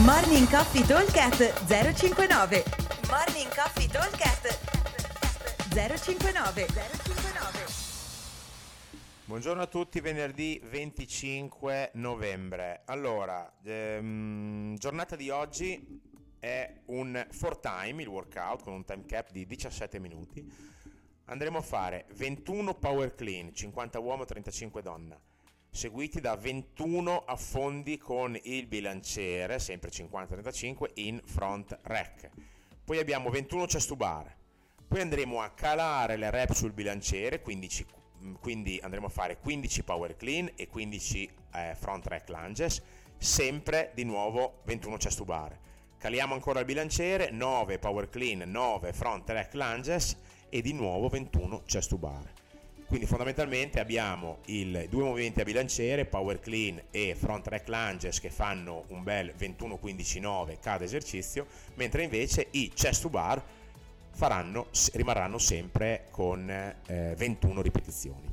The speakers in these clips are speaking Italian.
Morning Coffee Talkcast 059 Morning Coffee Talkcast 059 059 Buongiorno a tutti, venerdì 25 novembre. Allora, ehm, giornata di oggi è un 4 time, il workout, con un time cap di 17 minuti. Andremo a fare 21 power clean, 50 uomo, 35 donna, seguiti da 21 affondi con il bilanciere, sempre 50-35, in front rack. Poi abbiamo 21 chest bar. Poi andremo a calare le rep sul bilanciere, 15 quindi andremo a fare 15 power clean e 15 eh, front rack lunges, sempre di nuovo 21 chest bar. Caliamo ancora il bilanciere, 9 power clean, 9 front rack lunges e di nuovo 21 chest bar. Quindi fondamentalmente abbiamo i due movimenti a bilanciere, power clean e front rack lunges che fanno un bel 21-15-9 cada esercizio, mentre invece i chest to bar faranno, rimarranno sempre con eh, 21 ripetizioni.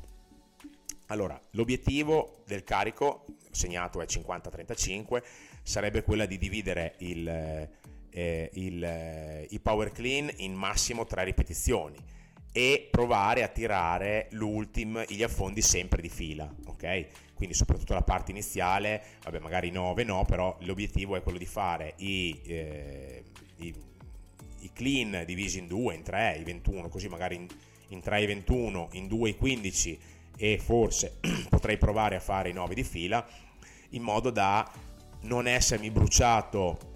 Allora, l'obiettivo del carico, segnato è 50-35, sarebbe quella di dividere il, eh, il, eh, i power clean in massimo 3 ripetizioni e provare a tirare l'ultimo, gli affondi sempre di fila, ok? Quindi soprattutto la parte iniziale, vabbè magari 9 no, però l'obiettivo è quello di fare i, eh, i i clean divisi in 2, in 3, i 21, così magari in, in 3 i 21, in 2 i 15 e forse potrei provare a fare i 9 di fila in modo da non essermi bruciato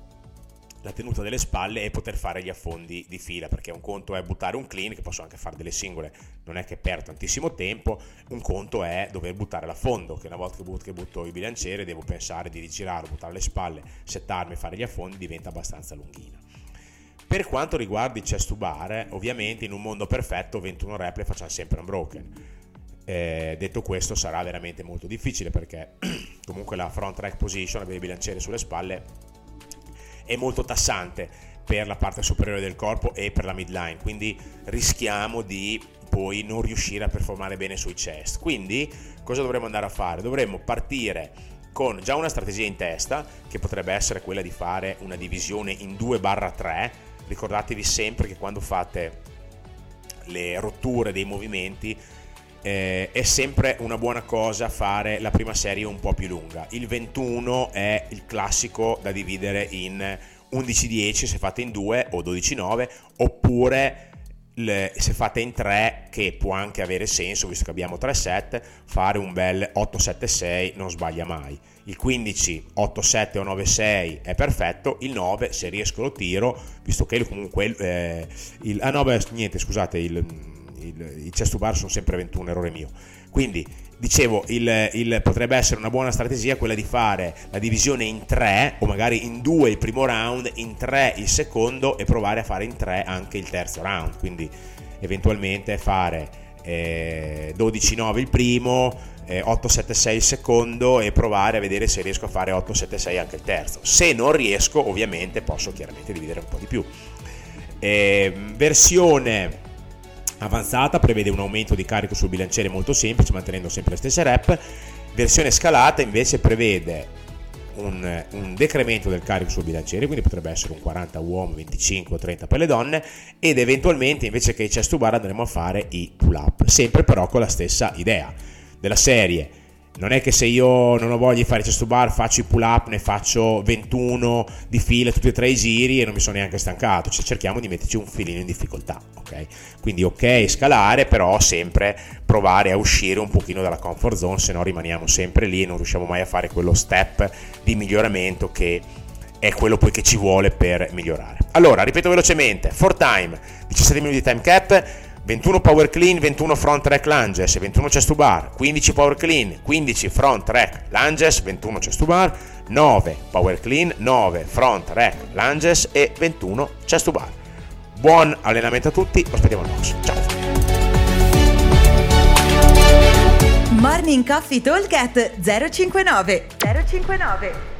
la tenuta delle spalle e poter fare gli affondi di fila perché un conto è buttare un clean che posso anche fare delle singole non è che perdo tantissimo tempo un conto è dover buttare l'affondo che una volta che butto, che butto il bilanciere devo pensare di rigirare buttare le spalle settarmi fare gli affondi diventa abbastanza lunghina per quanto riguarda i chest to bar, ovviamente in un mondo perfetto 21 rep le facciamo sempre unbroken. Eh, detto questo sarà veramente molto difficile perché comunque la front rack position, avere il bilanciere sulle spalle, è molto tassante per la parte superiore del corpo e per la midline, quindi rischiamo di poi non riuscire a performare bene sui chest. Quindi cosa dovremmo andare a fare? Dovremmo partire con già una strategia in testa che potrebbe essere quella di fare una divisione in 2-3 ricordatevi sempre che quando fate le rotture dei movimenti eh, è sempre una buona cosa fare la prima serie un po' più lunga. Il 21 è il classico da dividere in 11-10 se fate in 2 o 12-9 oppure le, se fate in 3 che può anche avere senso visto che abbiamo 3 set fare un bel 8-7-6 non sbaglia mai il 15 8-7 o 9-6 è perfetto il 9 se riesco lo tiro visto che comunque eh, il, ah no niente scusate il, il, i chest bar sono sempre 21 errore mio. Quindi dicevo il, il, potrebbe essere una buona strategia quella di fare la divisione in 3 o magari in 2 il primo round in 3 il secondo e provare a fare in 3 anche il terzo round. Quindi eventualmente fare eh, 12-9 il primo eh, 8-7-6 il secondo e provare a vedere se riesco a fare 8-7-6 anche il terzo. Se non riesco ovviamente posso chiaramente dividere un po' di più. Eh, versione avanzata prevede un aumento di carico sul bilanciere molto semplice mantenendo sempre le stesse rep. Versione scalata invece prevede un, un, decremento del carico sul bilanciere, quindi potrebbe essere un 40 uomo, 25 o 30 per le donne, ed eventualmente invece che i chest to bar andremo a fare i pull up, sempre però con la stessa idea della serie non è che se io non ho voglia di fare chest to bar faccio i pull up, ne faccio 21 di fila tutti e tre i giri e non mi sono neanche stancato, cioè cerchiamo di metterci un filino in difficoltà, ok? Quindi ok scalare, però sempre provare a uscire un pochino dalla comfort zone, se no rimaniamo sempre lì e non riusciamo mai a fare quello step di miglioramento che è quello poi che ci vuole per migliorare. Allora, ripeto velocemente, for time, 17 minuti di time cap, 21 power clean, 21 front rack lunges, 21 chest to bar, 15 power clean, 15 front rack lunges, 21 chest to bar, 9 power clean, 9 front rack lunges e 21 chest to bar. Buon allenamento a tutti, lo aspettiamo al box. Ciao! Morning Coffee Talk 059 059